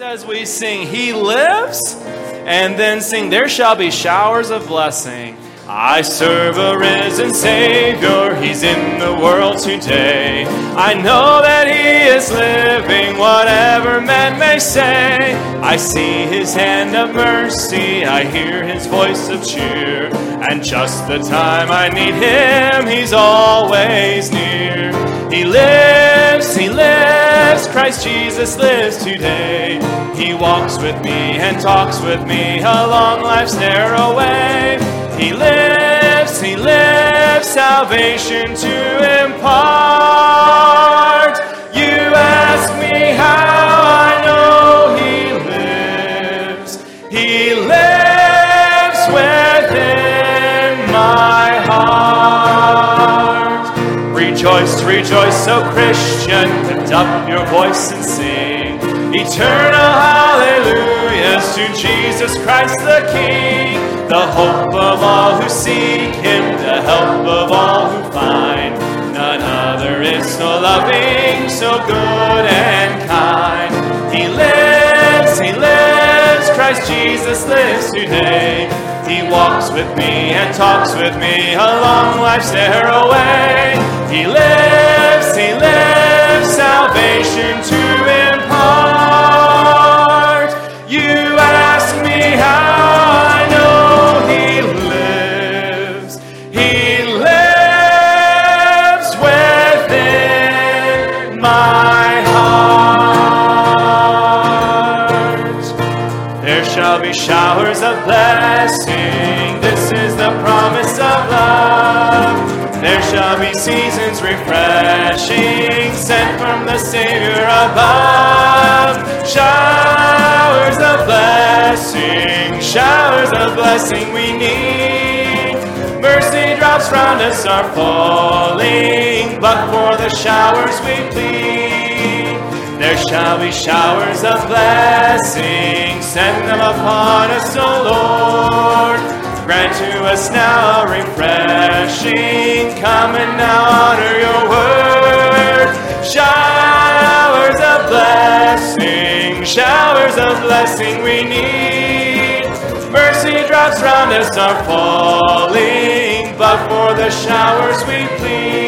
as we sing, He lives, and then sing, There shall be showers of blessing. I serve a risen Savior, He's in the world today. I know that He is living, whatever men may say. I see His hand of mercy, I hear His voice of cheer, and just the time I need Him, He's always near. He lives, He lives, Christ Jesus lives today. He walks with me and talks with me along life's narrow way. He lives, He lives, salvation to impart. You ask me how Rejoice, O Christian, lift up your voice and sing. Eternal hallelujahs to Jesus Christ the King, the hope of all who seek Him, the help of all who find. None other is so loving, so good and kind. He lives, He lives, Christ Jesus lives today. He walks with me and talks with me along life's narrow way. He lives, He lives, salvation to showers of blessing. This is the promise of love. There shall be seasons refreshing, sent from the Savior above. Showers of blessing, showers of blessing we need. Mercy drops round us are falling, but for the showers we plead. There shall be showers of blessing, send them upon us, O Lord. Grant to us now a refreshing, come and now honor your word. Showers of blessing, showers of blessing we need. Mercy drops round us are falling, but for the showers we plead.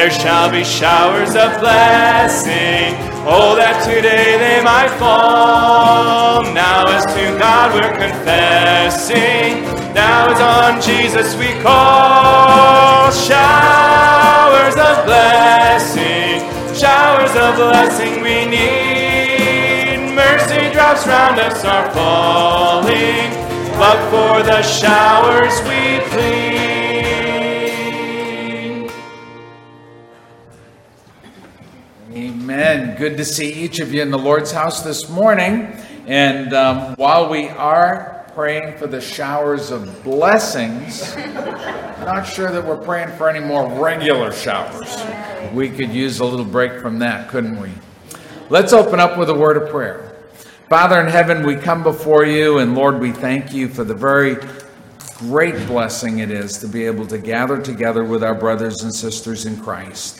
There shall be showers of blessing, oh, that today they might fall. Now as to God we're confessing, now as on Jesus we call. Showers of blessing, showers of blessing we need. Mercy drops round us are falling, but for the showers we plead. Amen. Good to see each of you in the Lord's house this morning. And um, while we are praying for the showers of blessings, not sure that we're praying for any more regular showers. We could use a little break from that, couldn't we? Let's open up with a word of prayer. Father in heaven, we come before you, and Lord, we thank you for the very great blessing it is to be able to gather together with our brothers and sisters in Christ.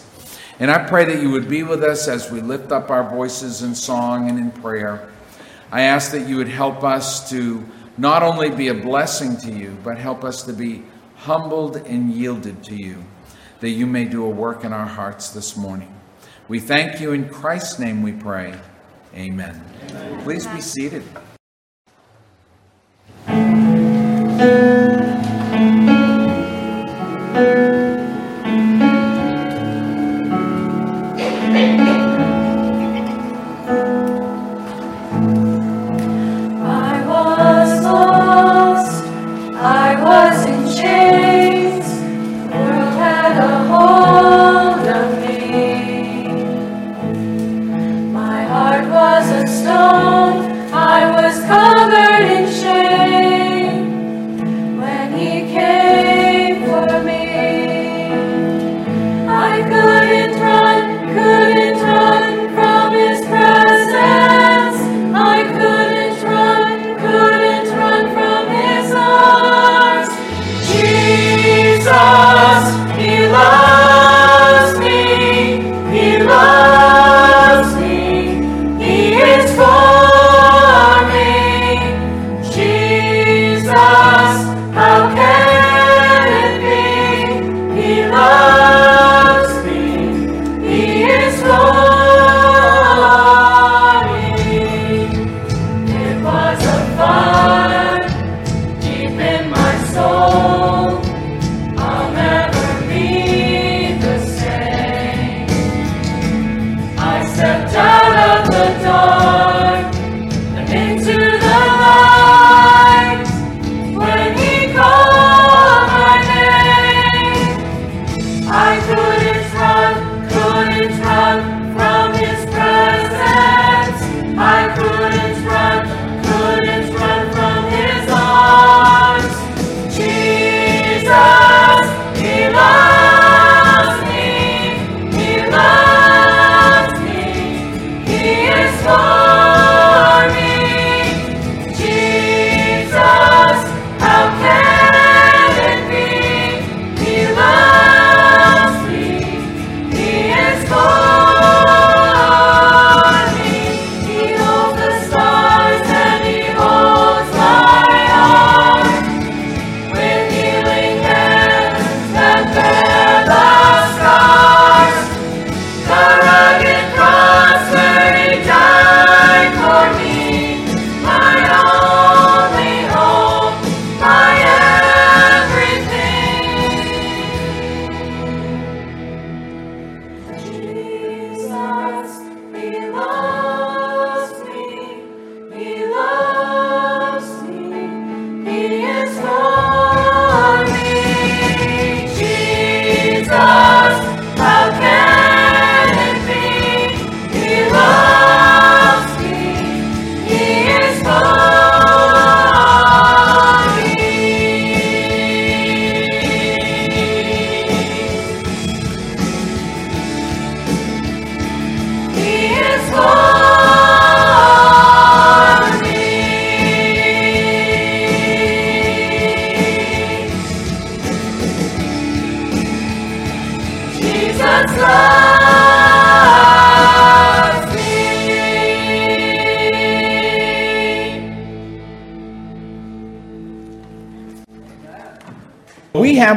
And I pray that you would be with us as we lift up our voices in song and in prayer. I ask that you would help us to not only be a blessing to you, but help us to be humbled and yielded to you, that you may do a work in our hearts this morning. We thank you in Christ's name we pray. Amen. Amen. Please be seated.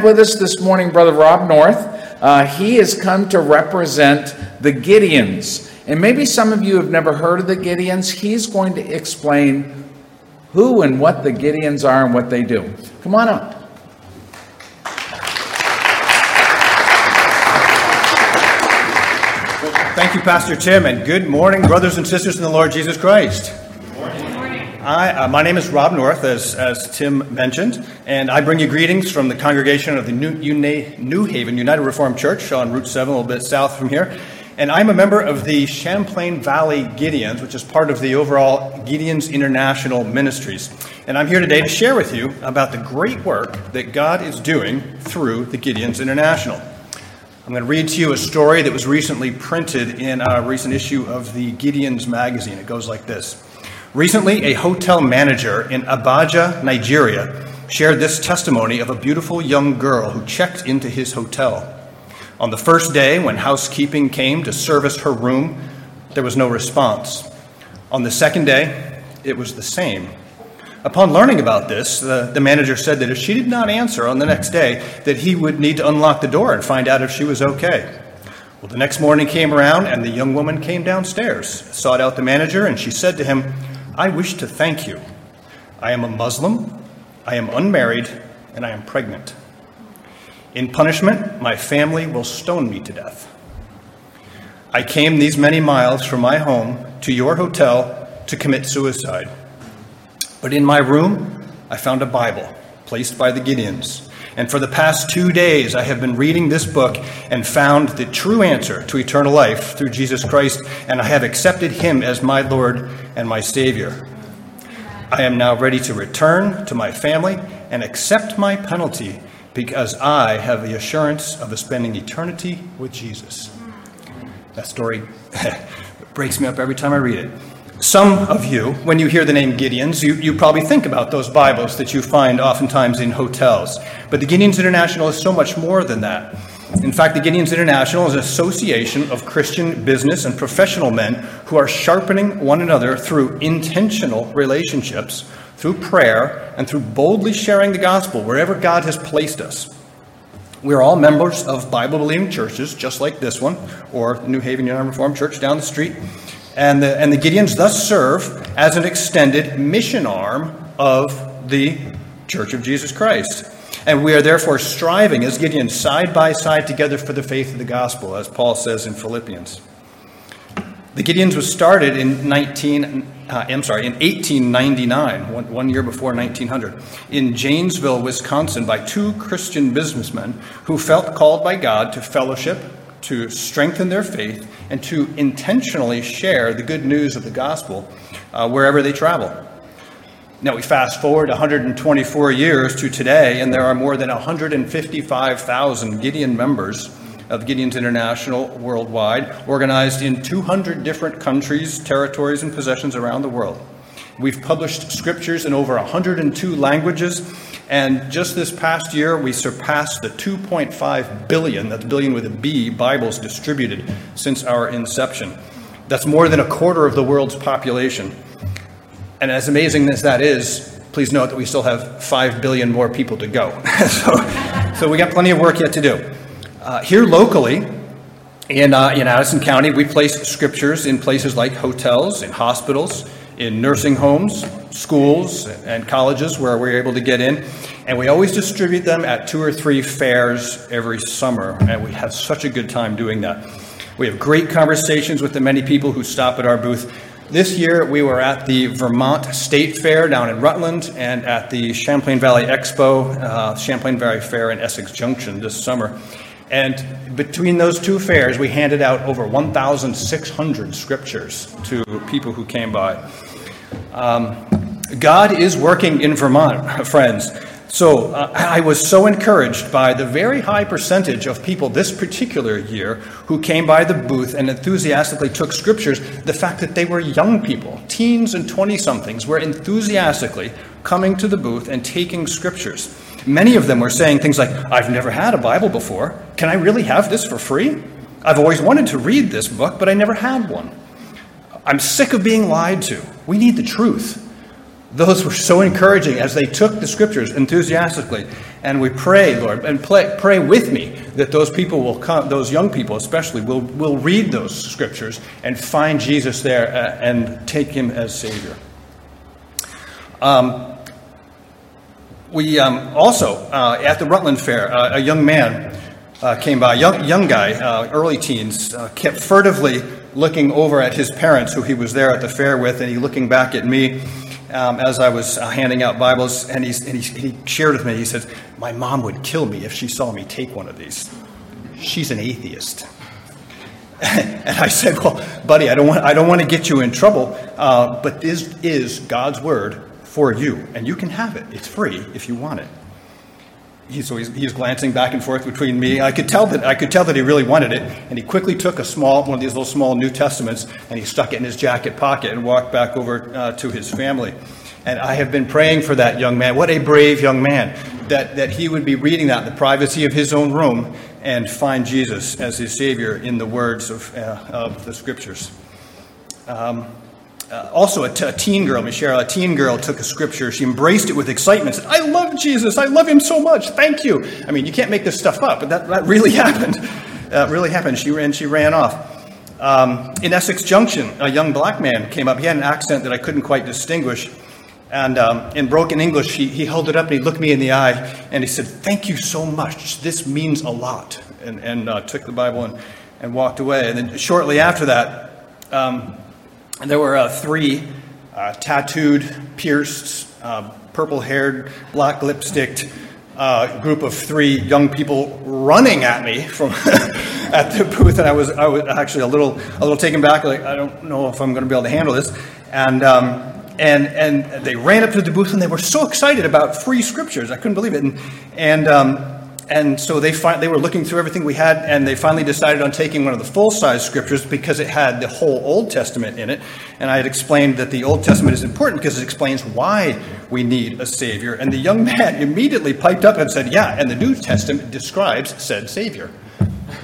Have with us this morning Brother Rob North. Uh, he has come to represent the Gideons. And maybe some of you have never heard of the Gideons. He's going to explain who and what the Gideons are and what they do. Come on up. Thank you, Pastor Tim, and good morning, brothers and sisters in the Lord Jesus Christ. I, uh, my name is Rob North, as, as Tim mentioned, and I bring you greetings from the congregation of the New, New Haven United Reformed Church on Route 7, a little bit south from here. And I'm a member of the Champlain Valley Gideons, which is part of the overall Gideons International Ministries. And I'm here today to share with you about the great work that God is doing through the Gideons International. I'm going to read to you a story that was recently printed in a recent issue of the Gideons magazine. It goes like this Recently, a hotel manager in Abuja, Nigeria, shared this testimony of a beautiful young girl who checked into his hotel. On the first day, when housekeeping came to service her room, there was no response. On the second day, it was the same. Upon learning about this, the, the manager said that if she did not answer on the next day, that he would need to unlock the door and find out if she was okay. Well, the next morning came around, and the young woman came downstairs, sought out the manager, and she said to him, I wish to thank you. I am a Muslim, I am unmarried, and I am pregnant. In punishment, my family will stone me to death. I came these many miles from my home to your hotel to commit suicide. But in my room, I found a Bible placed by the Gideons. And for the past two days, I have been reading this book and found the true answer to eternal life through Jesus Christ, and I have accepted him as my Lord and my Savior. I am now ready to return to my family and accept my penalty because I have the assurance of spending eternity with Jesus. That story breaks me up every time I read it. Some of you, when you hear the name Gideons, you, you probably think about those Bibles that you find oftentimes in hotels. But the Gideons International is so much more than that. In fact, the Gideons International is an association of Christian business and professional men who are sharpening one another through intentional relationships, through prayer, and through boldly sharing the gospel wherever God has placed us. We are all members of Bible believing churches, just like this one, or New Haven United Reformed Church down the street. And the, and the Gideons thus serve as an extended mission arm of the Church of Jesus Christ. And we are therefore striving as Gideons side by side together for the faith of the gospel, as Paul says in Philippians. The Gideons was started in 19, uh, I'm sorry, in 1899, one, one year before 1900, in Janesville, Wisconsin, by two Christian businessmen who felt called by God to fellowship, to strengthen their faith, and to intentionally share the good news of the gospel uh, wherever they travel. Now, we fast forward 124 years to today, and there are more than 155,000 Gideon members of Gideons International worldwide, organized in 200 different countries, territories, and possessions around the world. We've published scriptures in over 102 languages and just this past year, we surpassed the 2.5 billion, that's billion with a B, Bibles distributed since our inception. That's more than a quarter of the world's population. And as amazing as that is, please note that we still have 5 billion more people to go. so, so we got plenty of work yet to do. Uh, here locally, in, uh, in Addison County, we place scriptures in places like hotels, in hospitals, in nursing homes, schools, and colleges where we're able to get in. And we always distribute them at two or three fairs every summer. And we have such a good time doing that. We have great conversations with the many people who stop at our booth. This year, we were at the Vermont State Fair down in Rutland and at the Champlain Valley Expo, uh, Champlain Valley Fair in Essex Junction this summer. And between those two fairs, we handed out over 1,600 scriptures to people who came by. Um, God is working in Vermont, friends. So uh, I was so encouraged by the very high percentage of people this particular year who came by the booth and enthusiastically took scriptures. The fact that they were young people, teens and 20 somethings, were enthusiastically coming to the booth and taking scriptures. Many of them were saying things like, I've never had a Bible before. Can I really have this for free? I've always wanted to read this book, but I never had one. I'm sick of being lied to. We need the truth. Those were so encouraging as they took the scriptures enthusiastically. And we pray, Lord, and pray, pray with me that those people will come, those young people especially, will, will read those scriptures and find Jesus there uh, and take him as Savior. Um, we um, also, uh, at the Rutland Fair, uh, a young man uh, came by, young, young guy, uh, early teens, uh, kept furtively looking over at his parents, who he was there at the fair with, and he looking back at me um, as I was uh, handing out Bibles, and, and he, he shared with me, he said, My mom would kill me if she saw me take one of these. She's an atheist. and I said, Well, buddy, I don't want, I don't want to get you in trouble, uh, but this is God's word for you, and you can have it. It's free if you want it he, so he's, he's glancing back and forth between me. I could tell that I could tell that he really wanted it, and he quickly took a small one of these little small New Testaments and he stuck it in his jacket pocket and walked back over uh, to his family. And I have been praying for that young man. What a brave young man that that he would be reading that in the privacy of his own room and find Jesus as his Savior in the words of, uh, of the Scriptures. Um, uh, also, a, t- a teen girl, Michelle, a teen girl took a scripture. She embraced it with excitement. Said, "I love Jesus. I love him so much. Thank you." I mean, you can't make this stuff up, but that, that really happened. That really happened. She ran. She ran off. Um, in Essex Junction, a young black man came up. He had an accent that I couldn't quite distinguish. And um, in broken English, he, he held it up and he looked me in the eye and he said, Thank you so much. This means a lot. And, and uh, took the Bible and, and walked away. And then shortly after that, um, and there were uh, three uh, tattooed, pierced, uh, purple haired, black lipsticked uh, group of three young people running at me from at the booth, and I was I was actually a little a little taken back. Like I don't know if I'm going to be able to handle this, and. Um, and and they ran up to the booth and they were so excited about free scriptures. I couldn't believe it. And and um, and so they, fi- they were looking through everything we had, and they finally decided on taking one of the full size scriptures because it had the whole Old Testament in it. And I had explained that the Old Testament is important because it explains why we need a Savior. And the young man immediately piped up and said, Yeah, and the New Testament describes said Savior.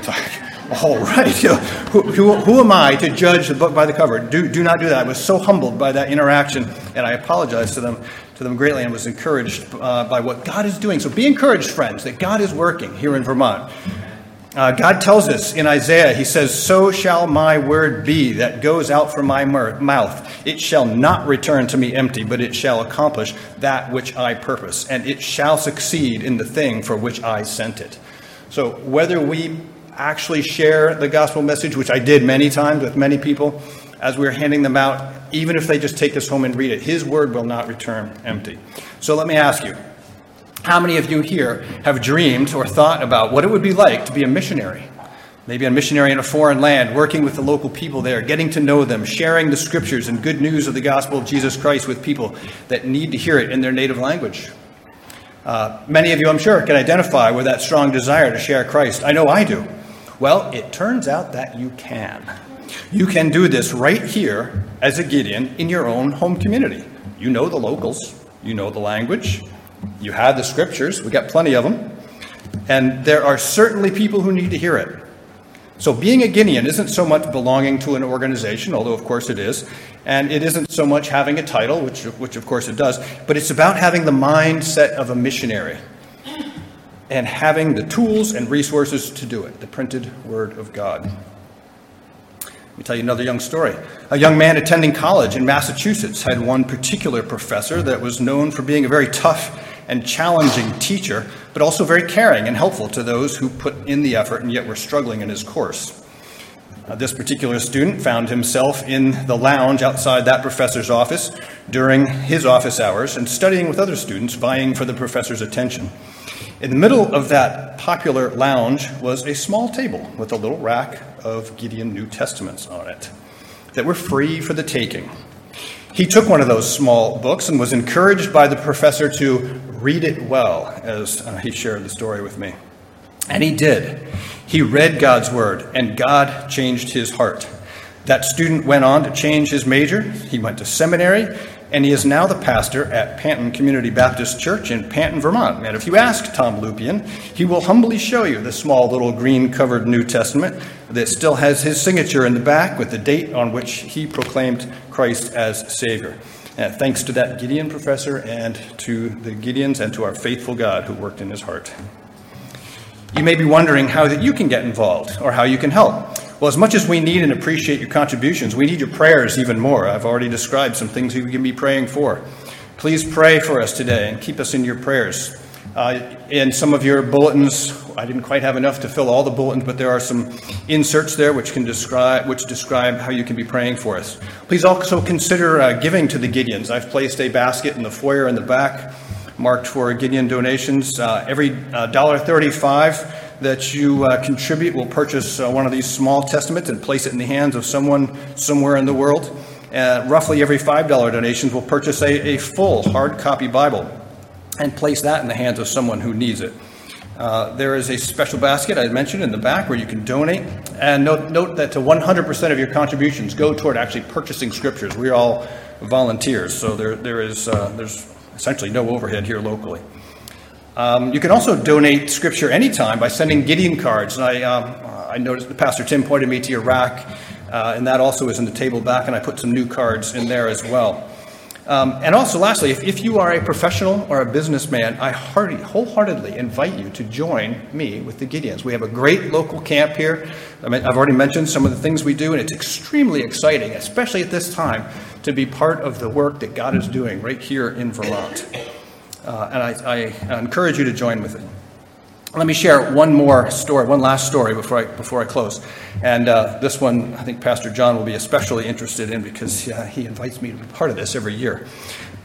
All right. who, who, who, am I to judge the book by the cover? Do, do not do that. I was so humbled by that interaction, and I apologize to them to them greatly and was encouraged uh, by what God is doing. So be encouraged, friends, that God is working here in Vermont. Uh, God tells us in Isaiah, He says, So shall my word be that goes out from my mouth. It shall not return to me empty, but it shall accomplish that which I purpose, and it shall succeed in the thing for which I sent it. So whether we actually share the gospel message, which I did many times with many people, as we're handing them out, even if they just take this home and read it. His word will not return empty. So let me ask you how many of you here have dreamed or thought about what it would be like to be a missionary? Maybe a missionary in a foreign land, working with the local people there, getting to know them, sharing the scriptures and good news of the gospel of Jesus Christ with people that need to hear it in their native language. Uh, many of you, I'm sure, can identify with that strong desire to share Christ. I know I do. Well, it turns out that you can. You can do this right here as a Gideon in your own home community. You know the locals, you know the language, you have the scriptures, we got plenty of them, and there are certainly people who need to hear it. So, being a Gideon isn't so much belonging to an organization, although of course it is, and it isn't so much having a title, which, which of course it does, but it's about having the mindset of a missionary and having the tools and resources to do it the printed Word of God me tell you another young story. A young man attending college in Massachusetts had one particular professor that was known for being a very tough and challenging teacher, but also very caring and helpful to those who put in the effort and yet were struggling in his course. Uh, this particular student found himself in the lounge outside that professor's office during his office hours and studying with other students, vying for the professor's attention. In the middle of that popular lounge was a small table with a little rack of Gideon New Testaments on it that were free for the taking. He took one of those small books and was encouraged by the professor to read it well, as uh, he shared the story with me. And he did. He read God's word, and God changed his heart. That student went on to change his major. He went to seminary, and he is now the pastor at Panton Community Baptist Church in Panton, Vermont. And if you ask Tom Lupian, he will humbly show you the small little green covered New Testament that still has his signature in the back with the date on which he proclaimed Christ as Savior. Uh, thanks to that Gideon professor and to the Gideons and to our faithful God who worked in his heart. You may be wondering how that you can get involved or how you can help. Well, as much as we need and appreciate your contributions, we need your prayers even more. I've already described some things you can be praying for. Please pray for us today and keep us in your prayers. Uh, in some of your bulletins, I didn't quite have enough to fill all the bulletins, but there are some inserts there which can describe which describe how you can be praying for us. Please also consider uh, giving to the Gideons. I've placed a basket in the foyer in the back marked for Gideon donations. Uh, every uh, dollar thirty-five that you uh, contribute will purchase uh, one of these small testaments and place it in the hands of someone somewhere in the world. Uh, roughly every $5 donations will purchase a, a full hard copy Bible and place that in the hands of someone who needs it. Uh, there is a special basket I mentioned in the back where you can donate. And note, note that to 100% of your contributions go toward actually purchasing scriptures. We're all volunteers, so there, there is, uh, there's essentially no overhead here locally. Um, you can also donate scripture anytime by sending Gideon cards. And I, um, I noticed that Pastor Tim pointed me to your rack, uh, and that also is in the table back, and I put some new cards in there as well. Um, and also, lastly, if, if you are a professional or a businessman, I hearty, wholeheartedly invite you to join me with the Gideons. We have a great local camp here. I mean, I've already mentioned some of the things we do, and it's extremely exciting, especially at this time, to be part of the work that God is doing right here in Vermont. Uh, and I, I encourage you to join with it. Let me share one more story, one last story before I, before I close. And uh, this one, I think Pastor John will be especially interested in because uh, he invites me to be part of this every year.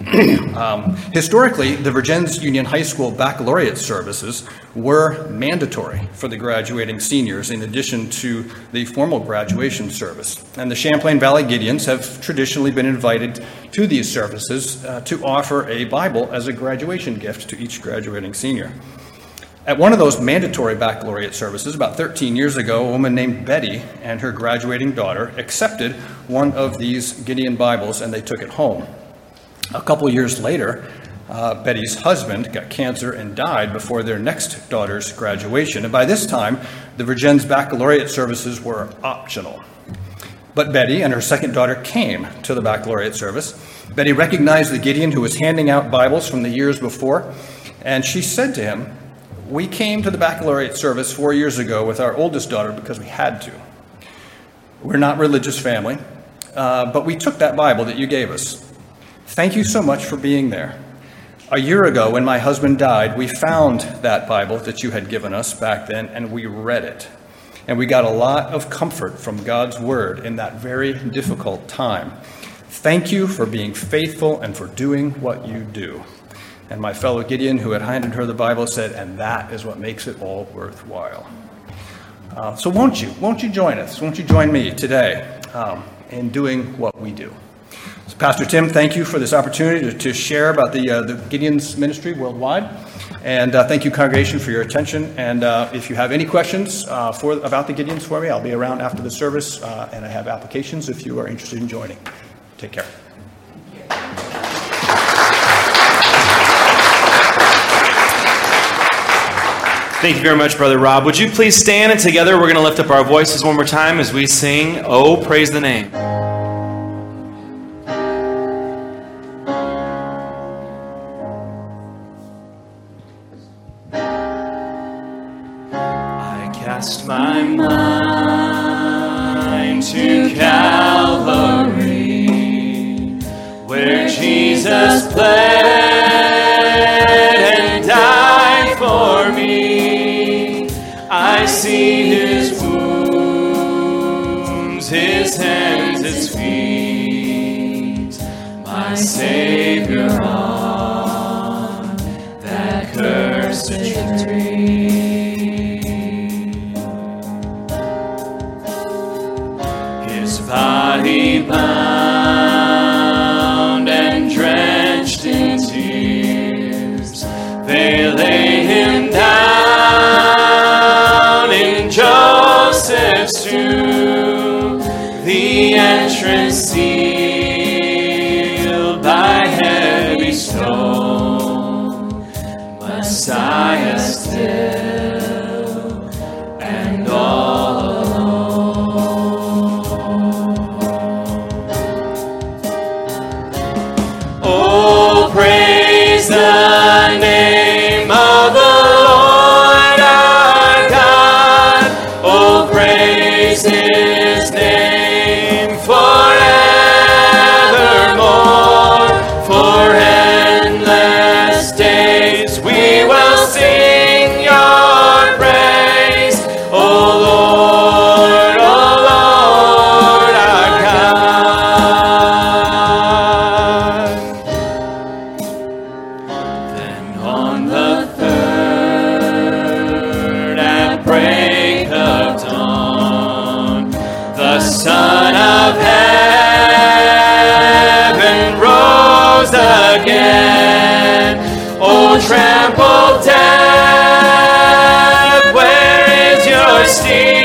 um, historically, the Vergennes Union High School baccalaureate services were mandatory for the graduating seniors in addition to the formal graduation service. And the Champlain Valley Gideons have traditionally been invited to these services uh, to offer a Bible as a graduation gift to each graduating senior. At one of those mandatory baccalaureate services, about 13 years ago, a woman named Betty and her graduating daughter accepted one of these Gideon Bibles and they took it home. A couple years later, uh, Betty's husband got cancer and died before their next daughter's graduation. And by this time, the Vergennes baccalaureate services were optional. But Betty and her second daughter came to the baccalaureate service. Betty recognized the Gideon who was handing out Bibles from the years before, and she said to him, we came to the baccalaureate service four years ago with our oldest daughter because we had to. We're not religious family, uh, but we took that Bible that you gave us. Thank you so much for being there. A year ago, when my husband died, we found that Bible that you had given us back then and we read it. And we got a lot of comfort from God's Word in that very difficult time. Thank you for being faithful and for doing what you do. And my fellow Gideon, who had handed her the Bible, said, And that is what makes it all worthwhile. Uh, so, won't you? Won't you join us? Won't you join me today um, in doing what we do? So Pastor Tim, thank you for this opportunity to, to share about the, uh, the Gideon's ministry worldwide. And uh, thank you, congregation, for your attention. And uh, if you have any questions uh, for, about the Gideons for me, I'll be around after the service, uh, and I have applications if you are interested in joining. Take care. Thank you very much, Brother Rob. Would you please stand and together we're going to lift up our voices one more time as we sing, Oh, praise the name. See his wounds, his hands, his feet, my Savior on that cursed tree. His body bound entrance Christ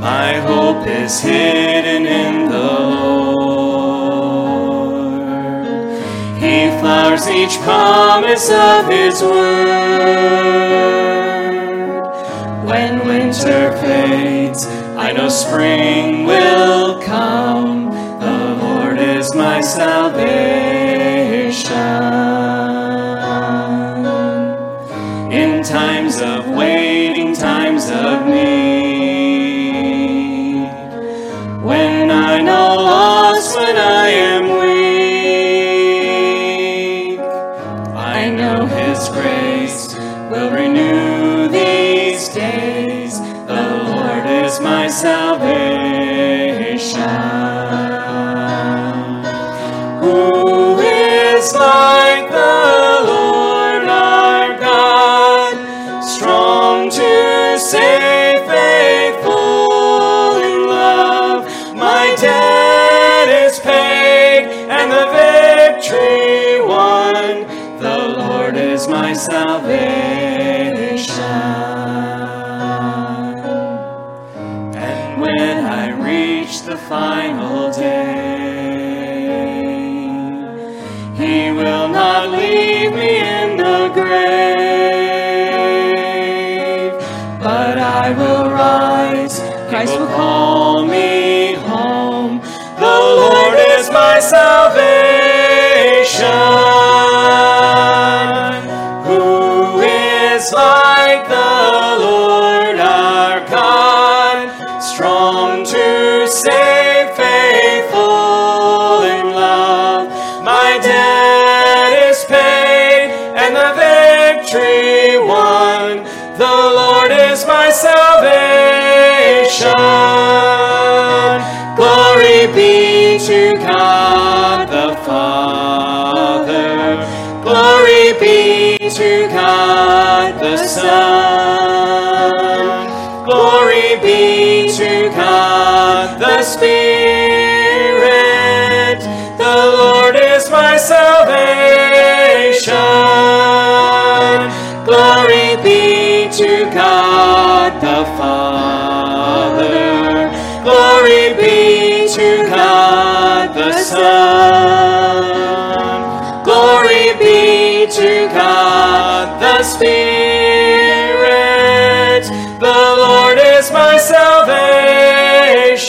My hope is hidden in the Lord. He flowers each promise of His word. When winter fades, I know spring will come. The Lord is my salvation. Strong to save,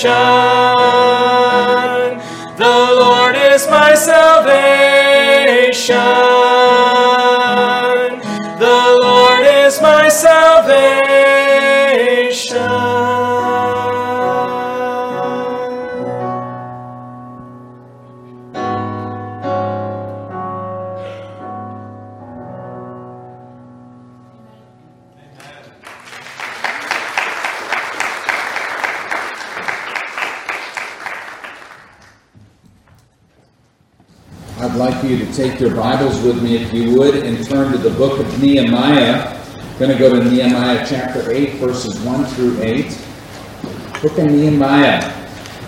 salvation. The Lord is my salvation. Take your Bibles with me, if you would, and turn to the book of Nehemiah. I'm going to go to Nehemiah chapter 8, verses 1 through 8. Book of Nehemiah.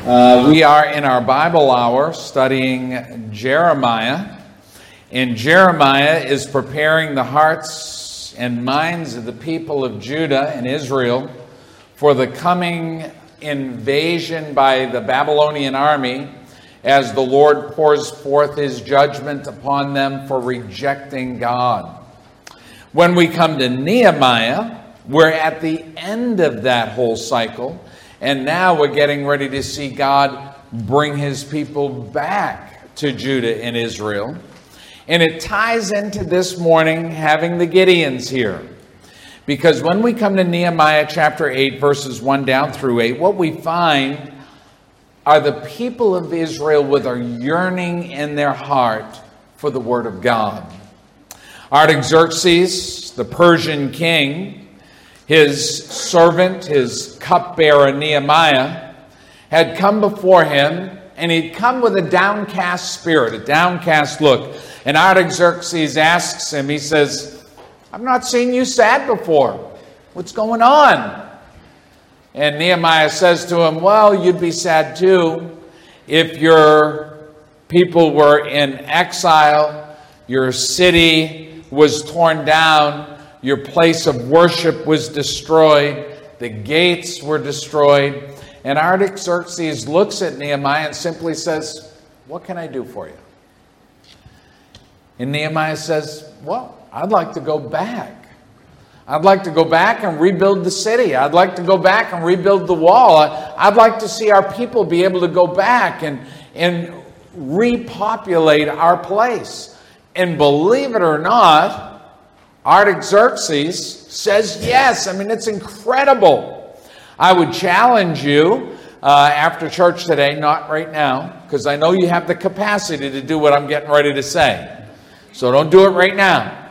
Uh, we are in our Bible hour studying Jeremiah, and Jeremiah is preparing the hearts and minds of the people of Judah and Israel for the coming invasion by the Babylonian army as the Lord pours forth his judgment upon them for rejecting God. When we come to Nehemiah, we're at the end of that whole cycle, and now we're getting ready to see God bring his people back to Judah and Israel. And it ties into this morning having the Gideons here. Because when we come to Nehemiah chapter 8, verses 1 down through 8, what we find are the people of Israel with a yearning in their heart for the Word of God. Artaxerxes, the Persian king, his servant, his cupbearer Nehemiah, had come before him, and he'd come with a downcast spirit, a downcast look. And Artaxerxes asks him, he says, I've not seen you sad before. What's going on? And Nehemiah says to him, Well, you'd be sad too if your people were in exile, your city was torn down, your place of worship was destroyed, the gates were destroyed. And Artaxerxes looks at Nehemiah and simply says, What can I do for you? And Nehemiah says, Well, I'd like to go back. I'd like to go back and rebuild the city. I'd like to go back and rebuild the wall. I'd like to see our people be able to go back and, and repopulate our place. And believe it or not, Artaxerxes says yes. I mean, it's incredible. I would challenge you uh, after church today, not right now, because I know you have the capacity to do what I'm getting ready to say. So don't do it right now.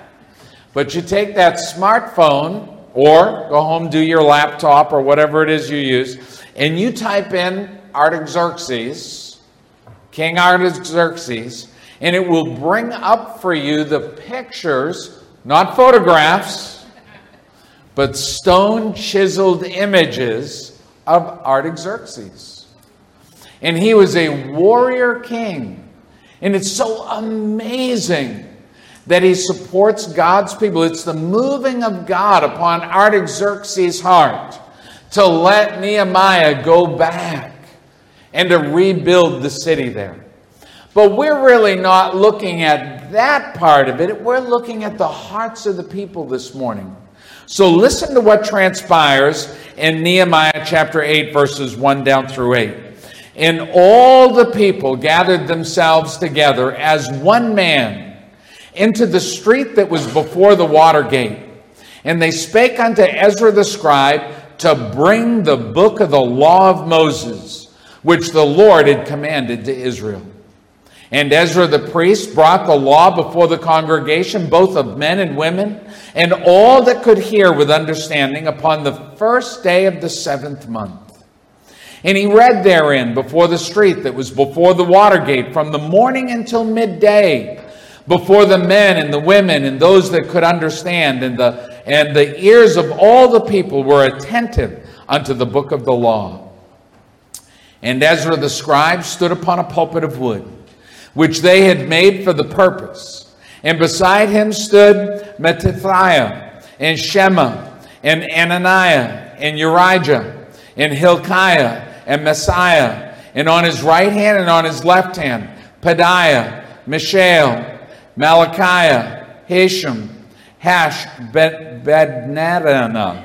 But you take that smartphone or go home, do your laptop or whatever it is you use, and you type in Artaxerxes, King Artaxerxes, and it will bring up for you the pictures, not photographs, but stone chiseled images of Artaxerxes. And he was a warrior king. And it's so amazing that he supports God's people. It's the moving of God upon Artaxerxes' heart to let Nehemiah go back and to rebuild the city there. But we're really not looking at that part of it. We're looking at the hearts of the people this morning. So listen to what transpires in Nehemiah chapter 8, verses 1 down through 8. And all the people gathered themselves together as one man into the street that was before the water gate. And they spake unto Ezra the scribe to bring the book of the law of Moses, which the Lord had commanded to Israel. And Ezra the priest brought the law before the congregation, both of men and women, and all that could hear with understanding upon the first day of the seventh month. And he read therein before the street that was before the water gate from the morning until midday, before the men and the women and those that could understand, and the, and the ears of all the people were attentive unto the book of the law. And Ezra the scribe stood upon a pulpit of wood which they had made for the purpose. And beside him stood Mattithiah, and Shema, and Ananiah, and Urijah, and Hilkiah, and Maaseiah, and on his right hand and on his left hand, Pedaiah, Mishael, Malachiah, Hashum, Hash, Bednadana,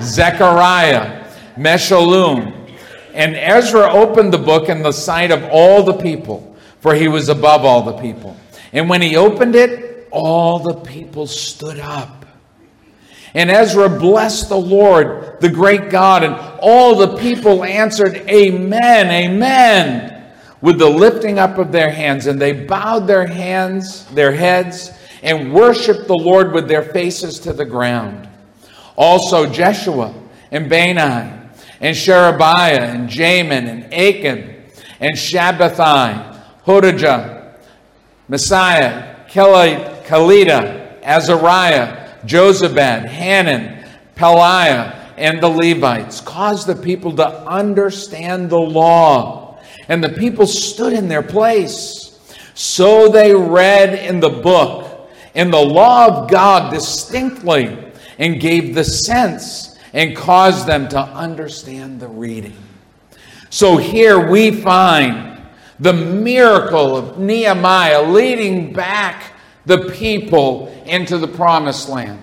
Zechariah, Meshullam. And Ezra opened the book in the sight of all the people for he was above all the people. And when he opened it, all the people stood up. And Ezra blessed the Lord, the great God, and all the people answered, Amen, Amen, with the lifting up of their hands. And they bowed their hands, their heads, and worshiped the Lord with their faces to the ground. Also Jeshua and Bani and Sherebiah and Jamin and Achan and Shabbathai, Hodijah, Maaseiah, Kelita, Azariah, Jozabad, Hanan, Pelaiah, and the Levites. Caused the people to understand the law. And the people stood in their place. So they read in the book, in the law of God distinctly, and gave the sense and caused them to understand the reading. So here we find the miracle of Nehemiah leading back the people into the promised land.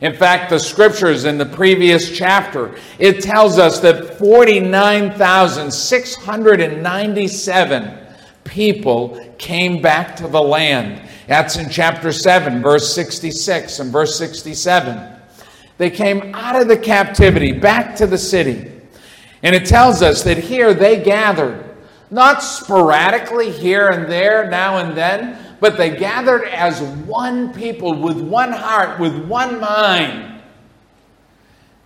In fact, the scriptures in the previous chapter, it tells us that 49,697 people came back to the land. That's in chapter 7, verse 66 and verse 67. They came out of the captivity back to the city. And it tells us that here they gathered not sporadically here and there, now and then, but they gathered as one people with one heart, with one mind.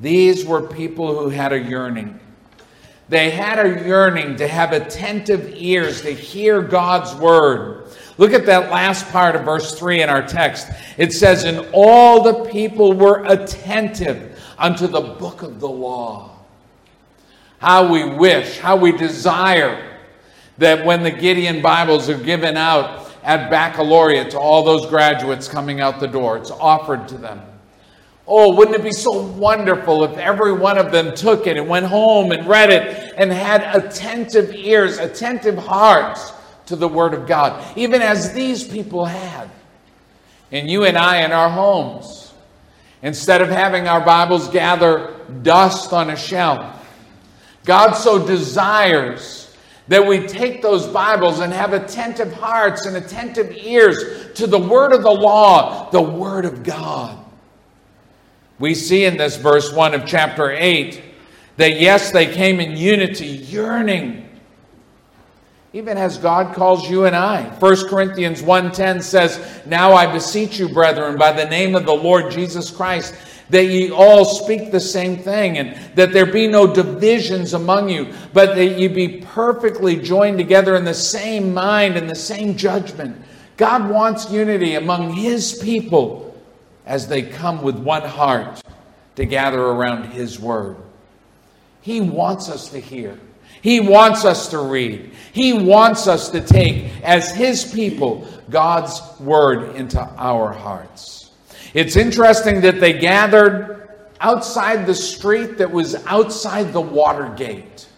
These were people who had a yearning. They had a yearning to have attentive ears to hear God's word. Look at that last part of verse 3 in our text. It says, And all the people were attentive unto the book of the law. How we wish, how we desire that when the Gideon Bibles are given out at baccalaureate to all those graduates coming out the door, it's offered to them. Oh, wouldn't it be so wonderful if every one of them took it and went home and read it and had attentive ears, attentive hearts to the Word of God, even as these people had. And you and I in our homes, instead of having our Bibles gather dust on a shelf, God so desires that we take those Bibles and have attentive hearts and attentive ears to the word of the law, the word of God. We see in this verse 1 of chapter 8 that yes, they came in unity, yearning. Even as God calls you and I. 1 Corinthians 1:10 says, "Now I beseech you, brethren, by the name of the Lord Jesus Christ, that ye all speak the same thing, and that there be no divisions among you, but that ye be perfectly joined together in the same mind and the same judgment. God wants unity among His people as they come with one heart to gather around His Word. He wants us to hear. He wants us to read. He wants us to take, as His people, God's Word into our hearts. It's interesting that they gathered outside the street that was outside the water gate.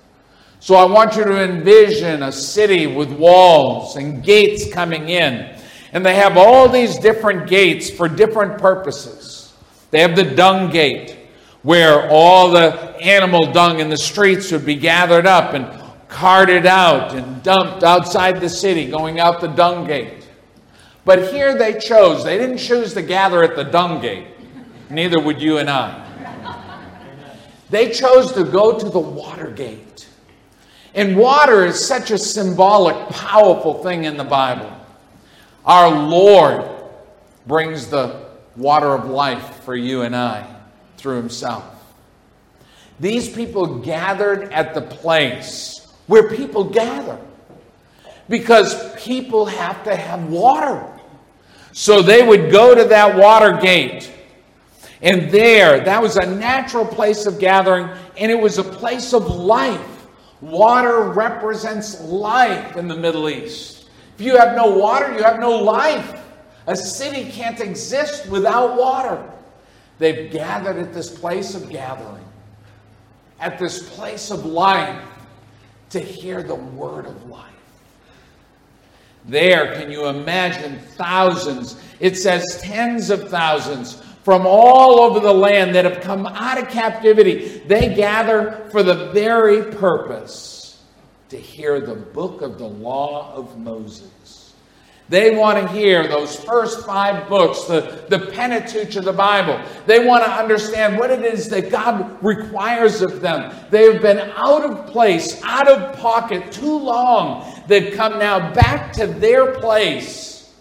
So I want you to envision a city with walls and gates coming in. And they have all these different gates for different purposes. They have the dung gate, where all the animal dung in the streets would be gathered up and carted out and dumped outside the city, going out the dung gate. But here they chose, they didn't choose to gather at the dung gate. Neither would you and I. They chose to go to the water gate. And water is such a symbolic, powerful thing in the Bible. Our Lord brings the water of life for you and I through Himself. These people gathered at the place where people gather because people have to have water. So they would go to that water gate. And there, that was a natural place of gathering, and it was a place of life. Water represents life in the Middle East. If you have no water, you have no life. A city can't exist without water. They've gathered at this place of gathering, at this place of life, to hear the word of life. There, can you imagine thousands? It says tens of thousands from all over the land that have come out of captivity. They gather for the very purpose to hear the book of the law of Moses. They want to hear those first five books, the, the Pentateuch of the Bible. They want to understand what it is that God requires of them. They have been out of place, out of pocket too long. They've come now back to their place,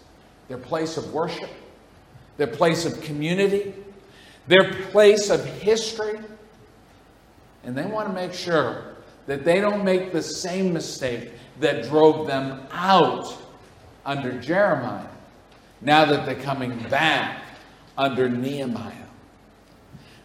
their place of worship, their place of community, their place of history. And they want to make sure that they don't make the same mistake that drove them out under Jeremiah, now that they're coming back under Nehemiah.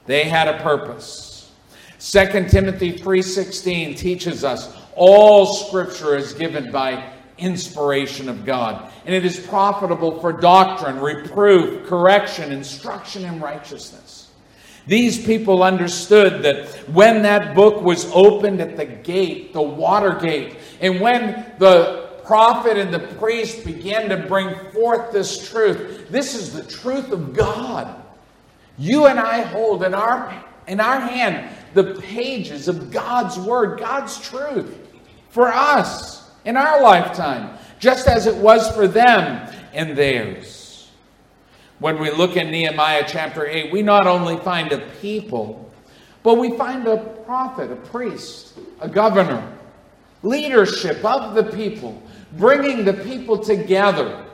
They had a purpose. 2 Timothy 3:16 teaches us all scripture is given by inspiration of God, and it is profitable for doctrine, reproof, correction, instruction in righteousness. These people understood that when that book was opened at the gate, the water gate, and when the prophet and the priest began to bring forth this truth. This is the truth of God. You and I hold in our, in our hand the pages of God's Word, God's truth for us in our lifetime, just as it was for them and theirs. When we look in Nehemiah chapter 8, we not only find a people, but we find a prophet, a priest, a governor, leadership of the people bringing the people together.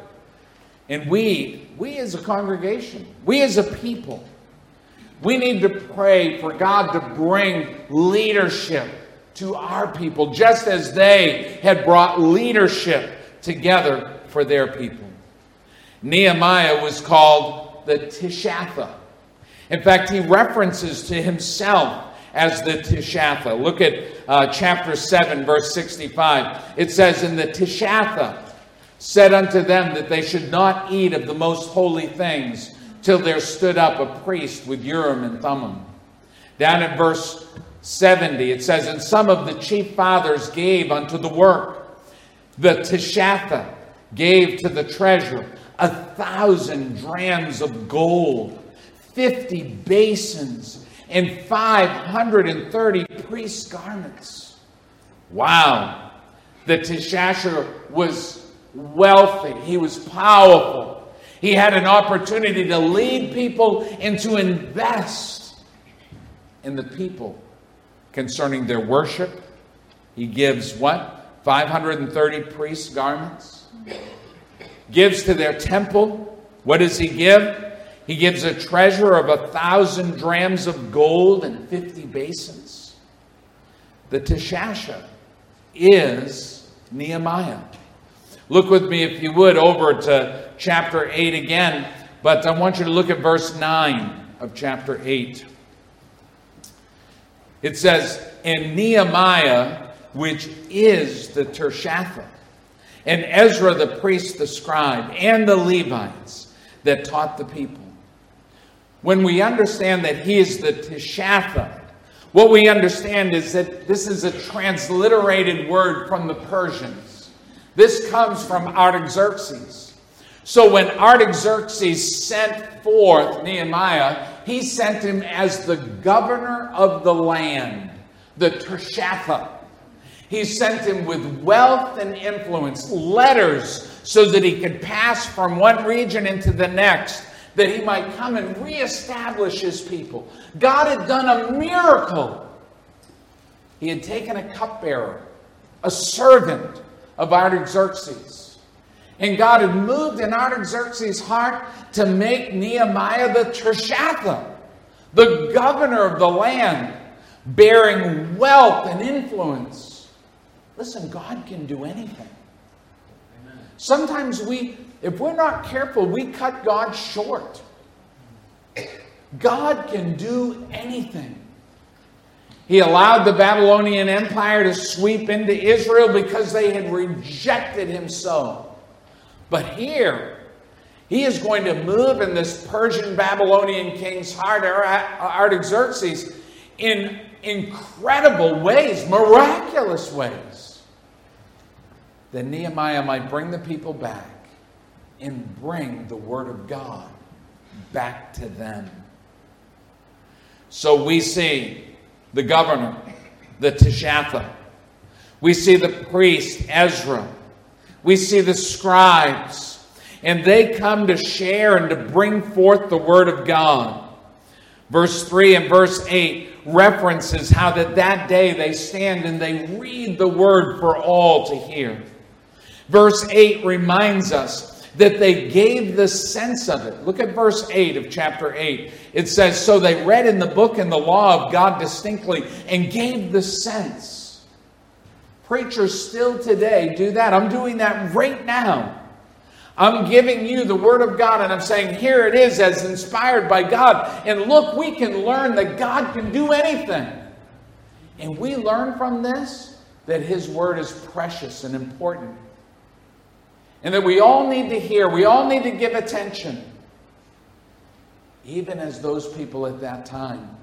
And we, we as a congregation, we as a people, we need to pray for God to bring leadership to our people, just as they had brought leadership together for their people. Nehemiah was called the Tishatha. In fact, he references to himself as the Tishatha. Look at uh, chapter 7, verse 65. It says, In the Tishatha said unto them that they should not eat of the most holy things till there stood up a priest with Urim and Thummim. Down in verse 70, it says, And some of the chief fathers gave unto the work. The Tishatha gave to the treasure a thousand drams of gold, fifty basins and 530 priest garments. Wow. The Tirshatha was wealthy, he was powerful. He had an opportunity to lead people and to invest in the people concerning their worship. He gives what? 530 priests' garments. Gives to their temple. What does he give? He gives a treasure of a thousand drams of gold and 50 basins. The Tirshatha is Nehemiah. Look with me, if you would, over to chapter 8 again, but I want you to look at verse 9 of chapter 8. It says, And Nehemiah, which is the Tirshatha, and Ezra the priest, the scribe, and the Levites that taught the people when we understand that he is the Tishatha, what we understand is that this is a transliterated word from the Persians. This comes from Artaxerxes. So when Artaxerxes sent forth Nehemiah, he sent him as the governor of the land, the Tirshatha. He sent him with wealth and influence, letters, so that he could pass from one region into the next, that he might come and reestablish his people. God had done a miracle. He had taken a cupbearer, a servant of Artaxerxes. And God had moved in Artaxerxes' heart to make Nehemiah the Tirshatha, the governor of the land, bearing wealth and influence. Listen, God can do anything. Sometimes we, if we're not careful, we cut God short. God can do anything. He allowed the Babylonian Empire to sweep into Israel because they had rejected him so. But here, he is going to move in this Persian Babylonian king's heart, Artaxerxes, in incredible ways, miraculous ways. That Nehemiah might bring the people back and bring the word of God back to them. So we see the governor, the Tishatha. We see the priest, Ezra. We see the scribes. And they come to share and to bring forth the word of God. Verse 3 and verse 8 references how that that day they stand and they read the word for all to hear. Verse 8 reminds us that they gave the sense of it. Look at verse 8 of chapter 8. It says, So they read in the book and the law of God distinctly and gave the sense. Preachers still today do that. I'm doing that right now. I'm giving you the Word of God and I'm saying, here it is as inspired by God. And look, we can learn that God can do anything. And we learn from this that His Word is precious and important and that we all need to hear, we all need to give attention, even as those people at that time.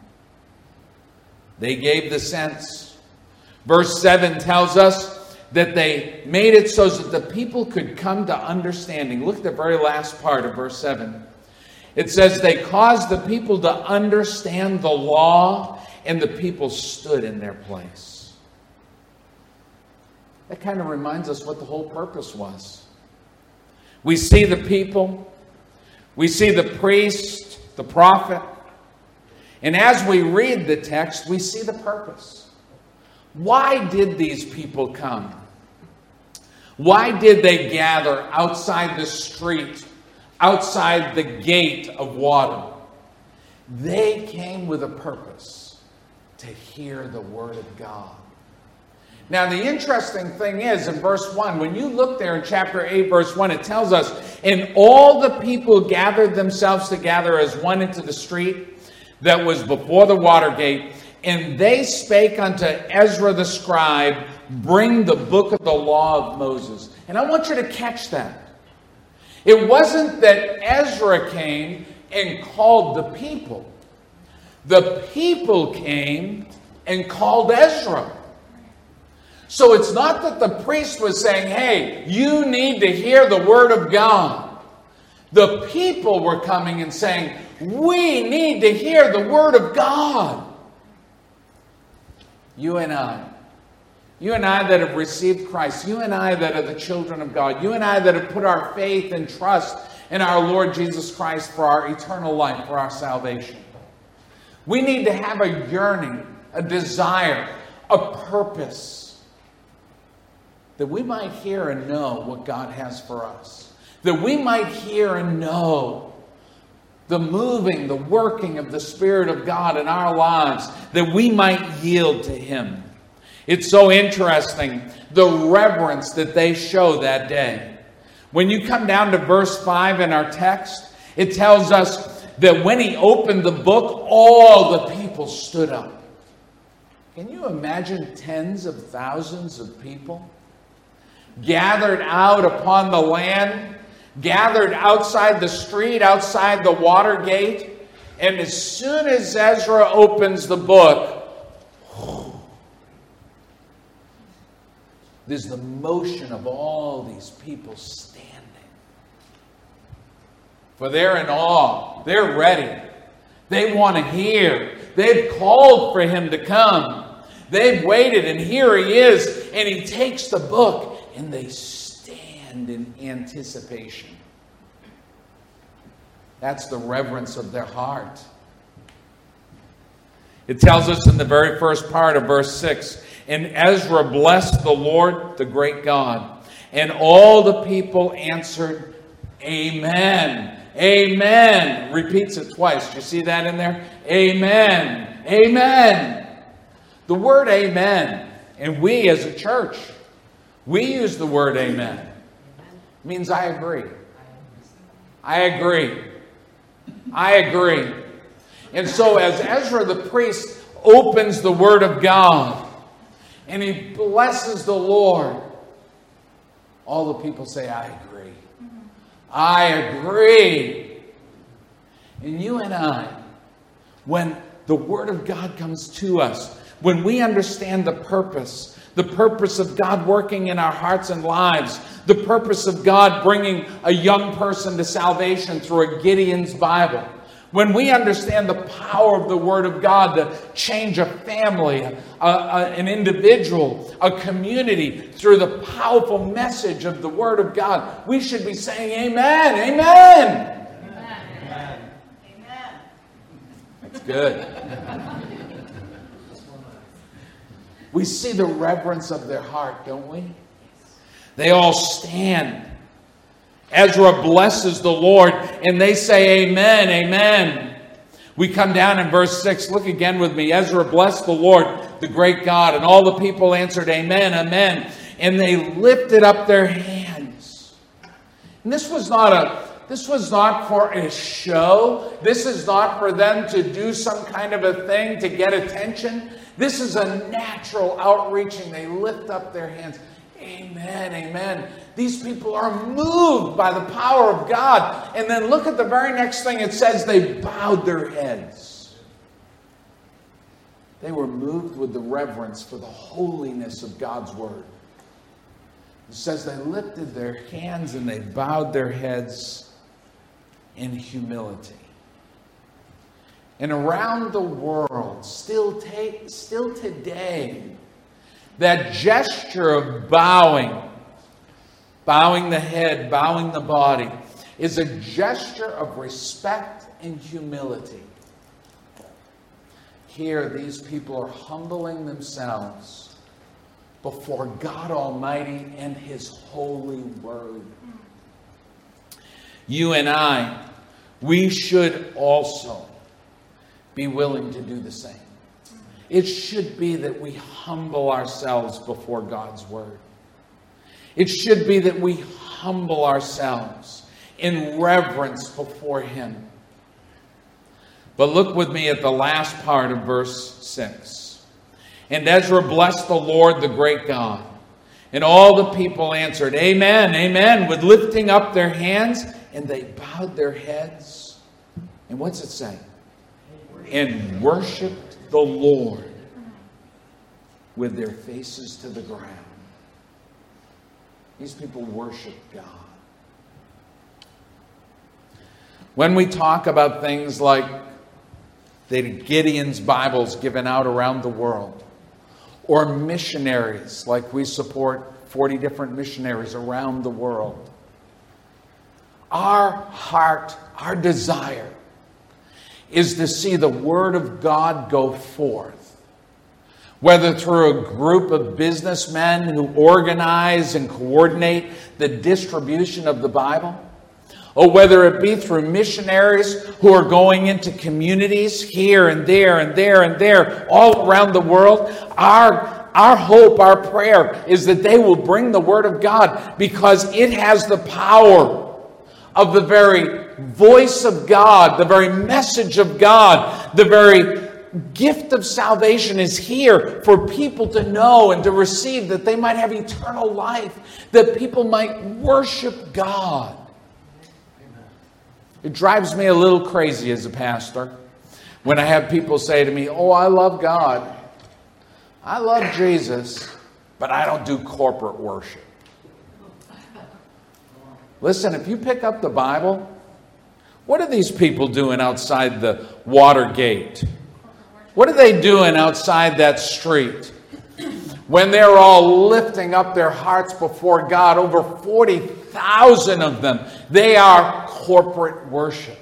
They gave the sense. Verse 7 tells us that they made it so that the people could come to understanding. Look at the very last part of verse 7. It says, They caused the people to understand the law, and the people stood in their place. That kind of reminds us what the whole purpose was. We see the people, we see the priest, the prophet, and as we read the text, we see the purpose. Why did these people come? Why did they gather outside the street, outside the gate of water? They came with a purpose to hear the word of God. Now, the interesting thing is in verse 1, when you look there in chapter 8, verse 1, it tells us, And all the people gathered themselves together as one into the street that was before the water gate, and they spake unto Ezra the scribe, Bring the book of the law of Moses. And I want you to catch that. It wasn't that Ezra came and called the people, the people came and called Ezra. So it's not that the priest was saying, hey, you need to hear the word of God. The people were coming and saying, we need to hear the word of God. You and I. You and I that have received Christ. You and I that are the children of God. You and I that have put our faith and trust in our Lord Jesus Christ for our eternal life, for our salvation. We need to have a yearning, a desire, a purpose that we might hear and know what God has for us, that we might hear and know the moving, the working of the Spirit of God in our lives, that we might yield to Him. It's so interesting the reverence that they show that day. When you come down to verse 5 in our text, it tells us that when he opened the book, all the people stood up. Can you imagine tens of thousands of people? gathered out upon the land, gathered outside the street, outside the water gate. And as soon as Ezra opens the book, there's the motion of all these people standing. For they're in awe, they're ready. They want to hear. They've called for him to come. They've waited, and here he is, and he takes the book, and they in anticipation. That's the reverence of their heart. It tells us in the very first part of verse 6 And Ezra blessed the Lord, the great God. And all the people answered, Amen. Amen. Repeats it twice. Do you see that in there? Amen. Amen. The word amen, and we as a church, we use the word amen. Means I agree. I agree. I agree. And so, as Ezra the priest opens the Word of God and he blesses the Lord, all the people say, I agree. I agree. And you and I, when the Word of God comes to us, when we understand the purpose, the purpose of God working in our hearts and lives, the purpose of God bringing a young person to salvation through a Gideon's Bible, when we understand the power of the Word of God to change a family, a, a, an individual, a community through the powerful message of the Word of God, we should be saying, Amen, Amen. Amen. Amen. That's good. we see the reverence of their heart, don't we? They all stand Ezra blesses the Lord and they say, Amen, Amen. We come down in verse 6. Look again with me. Ezra blessed the Lord, the great God, and all the people answered, Amen, Amen. And they lifted up their hands. And this was not a this was not for a show. This is not for them to do some kind of a thing to get attention. This is a natural outreaching. They lift up their hands. Amen, amen. These people are moved by the power of God. And then look at the very next thing it says they bowed their heads. They were moved with the reverence for the holiness of God's word. It says they lifted their hands and they bowed their heads in humility. And around the world, still, take, still today, that gesture of bowing, bowing the head, bowing the body, is a gesture of respect and humility. Here, these people are humbling themselves before God Almighty and His holy word. You and I, we should also be willing to do the same. It should be that we humble ourselves before God's word. It should be that we humble ourselves in reverence before Him. But look with me at the last part of verse 6. And Ezra blessed the Lord, the great God. And all the people answered, Amen, Amen, with lifting up their hands, and they bowed their heads. And what's it say? And worshiped the Lord with their faces to the ground. These people worship God. When we talk about things like the Gideon's Bibles given out around the world, or missionaries, like we support 40 different missionaries around the world, our heart, our desire is to see the Word of God go forth. Whether through a group of businessmen who organize and coordinate the distribution of the Bible, or whether it be through missionaries who are going into communities here and there and there and there all around the world, our, our hope, our prayer is that they will bring the Word of God because it has the power of the very voice of God, the very message of God, the very gift of salvation is here for people to know and to receive that they might have eternal life, that people might worship God. It drives me a little crazy as a pastor when I have people say to me, Oh, I love God. I love Jesus, but I don't do corporate worship. Listen, if you pick up the Bible, What are these people doing outside the Watergate? What are they doing outside that street? When they're all lifting up their hearts before God, over 40,000 of them, they are corporate worship.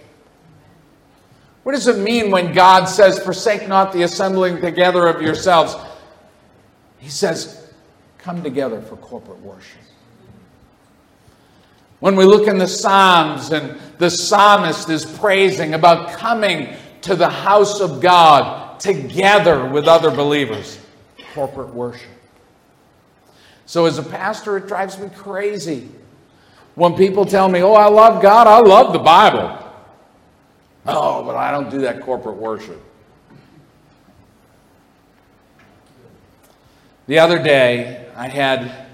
What does it mean when God says, Forsake not the assembling together of yourselves? He says, Come together for corporate worship. When we look in the Psalms and the psalmist is praising about coming to the house of God together with other believers, corporate worship. So, as a pastor, it drives me crazy when people tell me, Oh, I love God, I love the Bible. Oh, but I don't do that corporate worship. The other day, I had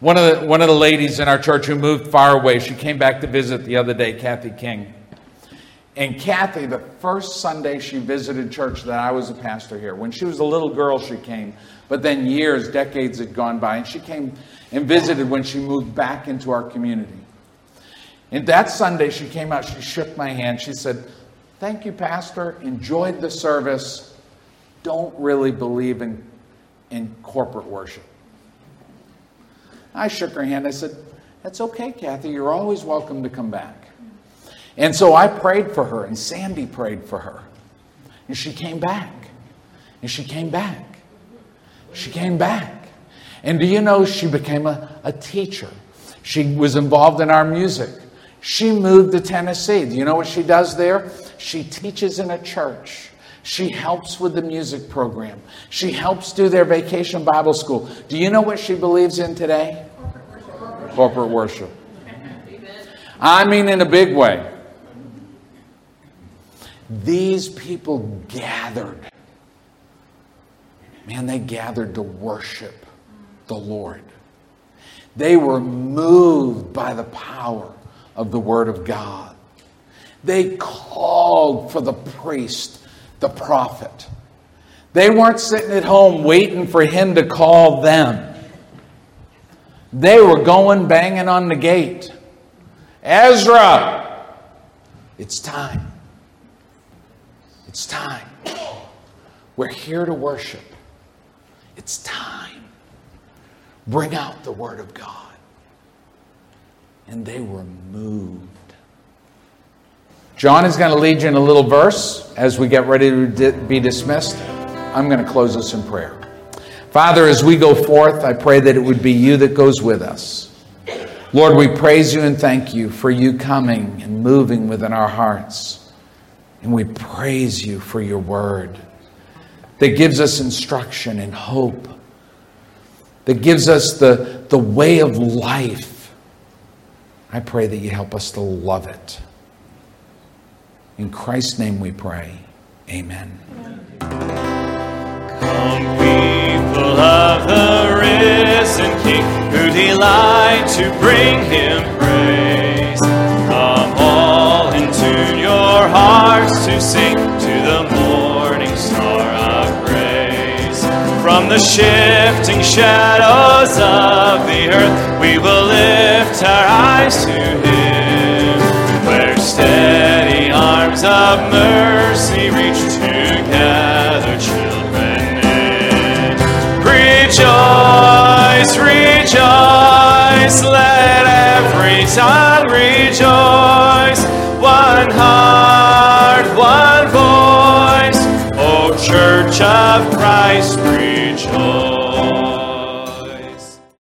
one of, the, one of the ladies in our church who moved far away. She came back to visit the other day, Kathy King. And Kathy, the first Sunday she visited church that I was a pastor here, when she was a little girl, she came. But then years, decades had gone by, and she came and visited when she moved back into our community. And that Sunday, she came out, she shook my hand. She said, Thank you, Pastor. Enjoyed the service. Don't really believe in, in corporate worship. I shook her hand. I said, That's okay, Kathy. You're always welcome to come back. And so I prayed for her, and Sandy prayed for her. And she came back. And she came back. She came back. And do you know she became a, a teacher? She was involved in our music. She moved to Tennessee. Do you know what she does there? She teaches in a church. She helps with the music program. She helps do their vacation Bible school. Do you know what she believes in today? Corporate worship. I mean, in a big way. These people gathered. Man, they gathered to worship the Lord. They were moved by the power of the Word of God. They called for the priest, the prophet. They weren't sitting at home waiting for him to call them. They were going banging on the gate. Ezra, it's time. It's time. We're here to worship. It's time. Bring out the Word of God and they were moved. John is going to lead you in a little verse as we get ready to be dismissed. I'm going to close us in prayer. Father, as we go forth, I pray that it would be you that goes with us. Lord, we praise you and thank you for you coming and moving within our hearts. And we praise you for your word that gives us instruction and hope, that gives us the, the way of life I pray that you help us to love it. In Christ's name we pray. Amen. Come, people of the risen King, who delight to bring him praise. Come all tune your hearts to sing to the morning star of praise. From the shifting shadows of the earth, we will lift our eyes to Him, mercy reach to gather children in. Rejoice, rejoice, let every tongue rejoice. One heart, one voice, O Church of Christ, rejoice.